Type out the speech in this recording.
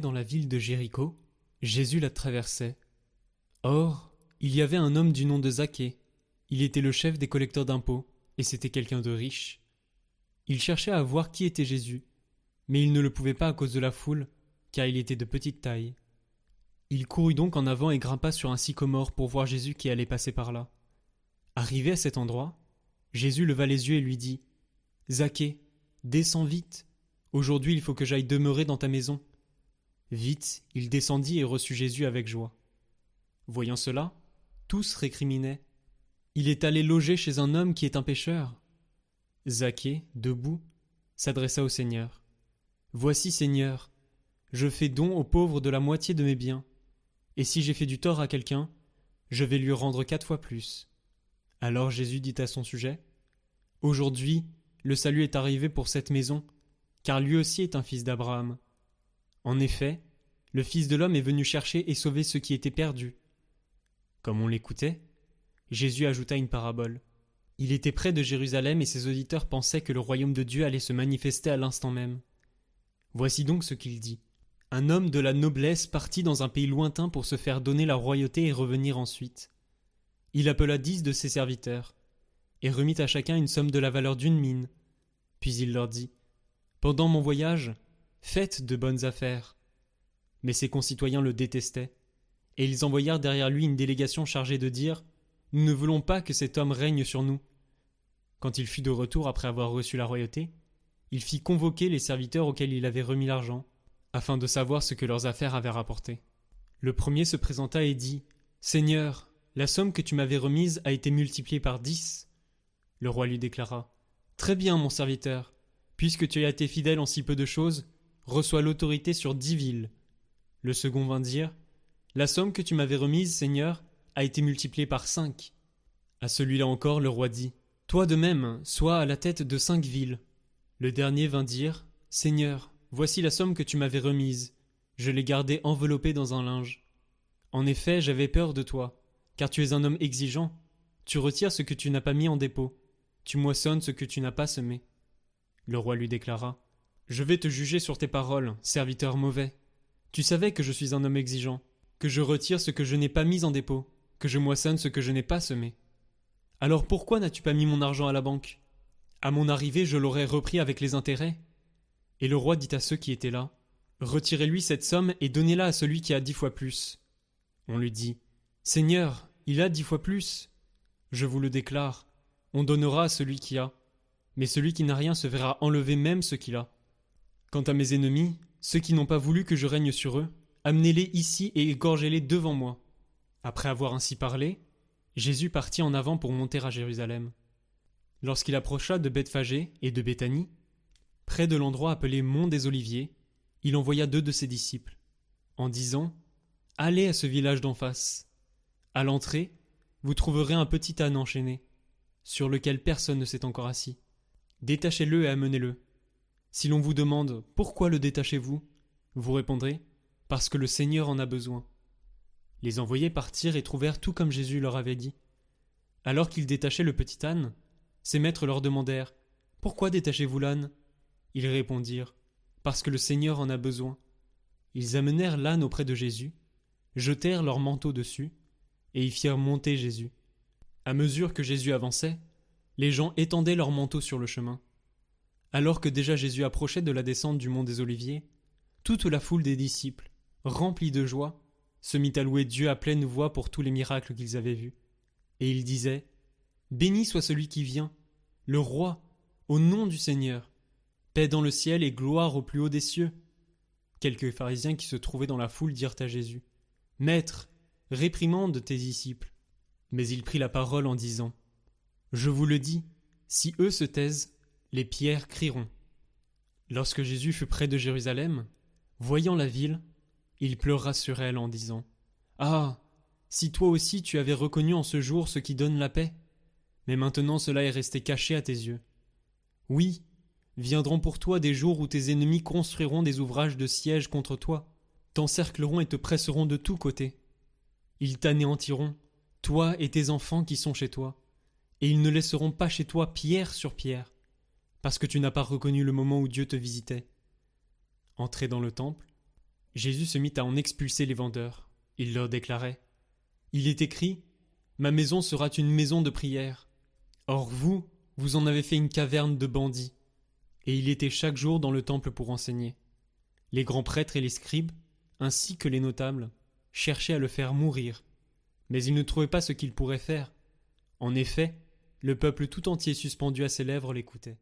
Dans la ville de Jéricho, Jésus la traversait. Or, il y avait un homme du nom de Zaché. Il était le chef des collecteurs d'impôts, et c'était quelqu'un de riche. Il cherchait à voir qui était Jésus, mais il ne le pouvait pas à cause de la foule, car il était de petite taille. Il courut donc en avant et grimpa sur un sycomore pour voir Jésus qui allait passer par là. Arrivé à cet endroit, Jésus leva les yeux et lui dit Zaché, descends vite. Aujourd'hui il faut que j'aille demeurer dans ta maison. Vite, il descendit et reçut Jésus avec joie. Voyant cela, tous récriminaient. Il est allé loger chez un homme qui est un pécheur. Zaché, debout, s'adressa au Seigneur. Voici, Seigneur, je fais don aux pauvres de la moitié de mes biens, et si j'ai fait du tort à quelqu'un, je vais lui rendre quatre fois plus. Alors Jésus dit à son sujet Aujourd'hui, le salut est arrivé pour cette maison, car lui aussi est un fils d'Abraham. En effet, le Fils de l'homme est venu chercher et sauver ceux qui étaient perdus. Comme on l'écoutait, Jésus ajouta une parabole. Il était près de Jérusalem et ses auditeurs pensaient que le royaume de Dieu allait se manifester à l'instant même. Voici donc ce qu'il dit. Un homme de la noblesse partit dans un pays lointain pour se faire donner la royauté et revenir ensuite. Il appela dix de ses serviteurs, et remit à chacun une somme de la valeur d'une mine. Puis il leur dit Pendant mon voyage, faites de bonnes affaires. Mais ses concitoyens le détestaient, et ils envoyèrent derrière lui une délégation chargée de dire Nous ne voulons pas que cet homme règne sur nous. Quand il fut de retour après avoir reçu la royauté, il fit convoquer les serviteurs auxquels il avait remis l'argent, afin de savoir ce que leurs affaires avaient rapporté. Le premier se présenta et dit Seigneur, la somme que tu m'avais remise a été multipliée par dix. Le roi lui déclara Très bien, mon serviteur, puisque tu as été fidèle en si peu de choses, reçois l'autorité sur dix villes. Le second vint dire La somme que tu m'avais remise, Seigneur, a été multipliée par cinq. À celui-là encore, le roi dit Toi de même, sois à la tête de cinq villes. Le dernier vint dire Seigneur, voici la somme que tu m'avais remise. Je l'ai gardée enveloppée dans un linge. En effet, j'avais peur de toi, car tu es un homme exigeant. Tu retires ce que tu n'as pas mis en dépôt. Tu moissonnes ce que tu n'as pas semé. Le roi lui déclara Je vais te juger sur tes paroles, serviteur mauvais. Tu savais que je suis un homme exigeant, que je retire ce que je n'ai pas mis en dépôt, que je moissonne ce que je n'ai pas semé. Alors pourquoi n'as-tu pas mis mon argent à la banque? À mon arrivée, je l'aurais repris avec les intérêts. Et le roi dit à ceux qui étaient là Retirez-lui cette somme et donnez-la à celui qui a dix fois plus. On lui dit Seigneur, il a dix fois plus. Je vous le déclare, on donnera à celui qui a, mais celui qui n'a rien se verra enlever même ce qu'il a. Quant à mes ennemis, ceux qui n'ont pas voulu que je règne sur eux, amenez-les ici et égorgez-les devant moi. Après avoir ainsi parlé, Jésus partit en avant pour monter à Jérusalem. Lorsqu'il approcha de Bethphagée et de Béthanie, près de l'endroit appelé Mont des Oliviers, il envoya deux de ses disciples, en disant Allez à ce village d'en face. À l'entrée, vous trouverez un petit âne enchaîné, sur lequel personne ne s'est encore assis. Détachez-le et amenez-le. Si l'on vous demande Pourquoi le détachez-vous? Vous répondrez Parce que le Seigneur en a besoin. Les envoyés partirent et trouvèrent tout comme Jésus leur avait dit. Alors qu'ils détachaient le petit âne, ses maîtres leur demandèrent Pourquoi détachez-vous l'âne? Ils répondirent Parce que le Seigneur en a besoin. Ils amenèrent l'âne auprès de Jésus, jetèrent leur manteau dessus, et y firent monter Jésus. À mesure que Jésus avançait, les gens étendaient leurs manteaux sur le chemin. Alors que déjà Jésus approchait de la descente du mont des Oliviers, toute la foule des disciples, remplie de joie, se mit à louer Dieu à pleine voix pour tous les miracles qu'ils avaient vus. Et ils disaient Béni soit celui qui vient, le roi, au nom du Seigneur. Paix dans le ciel et gloire au plus haut des cieux. Quelques pharisiens qui se trouvaient dans la foule dirent à Jésus Maître, réprimande tes disciples. Mais il prit la parole en disant Je vous le dis, si eux se taisent, les pierres crieront. Lorsque Jésus fut près de Jérusalem, voyant la ville, il pleura sur elle en disant Ah si toi aussi tu avais reconnu en ce jour ce qui donne la paix mais maintenant cela est resté caché à tes yeux. Oui, viendront pour toi des jours où tes ennemis construiront des ouvrages de siège contre toi, t'encercleront et te presseront de tous côtés. Ils t'anéantiront, toi et tes enfants qui sont chez toi, et ils ne laisseront pas chez toi pierre sur pierre, parce que tu n'as pas reconnu le moment où Dieu te visitait. Entré dans le temple, Jésus se mit à en expulser les vendeurs. Il leur déclarait Il est écrit Ma maison sera une maison de prière. Or vous, vous en avez fait une caverne de bandits. Et il était chaque jour dans le temple pour enseigner. Les grands prêtres et les scribes, ainsi que les notables, cherchaient à le faire mourir. Mais ils ne trouvaient pas ce qu'ils pourraient faire. En effet, le peuple tout entier suspendu à ses lèvres l'écoutait.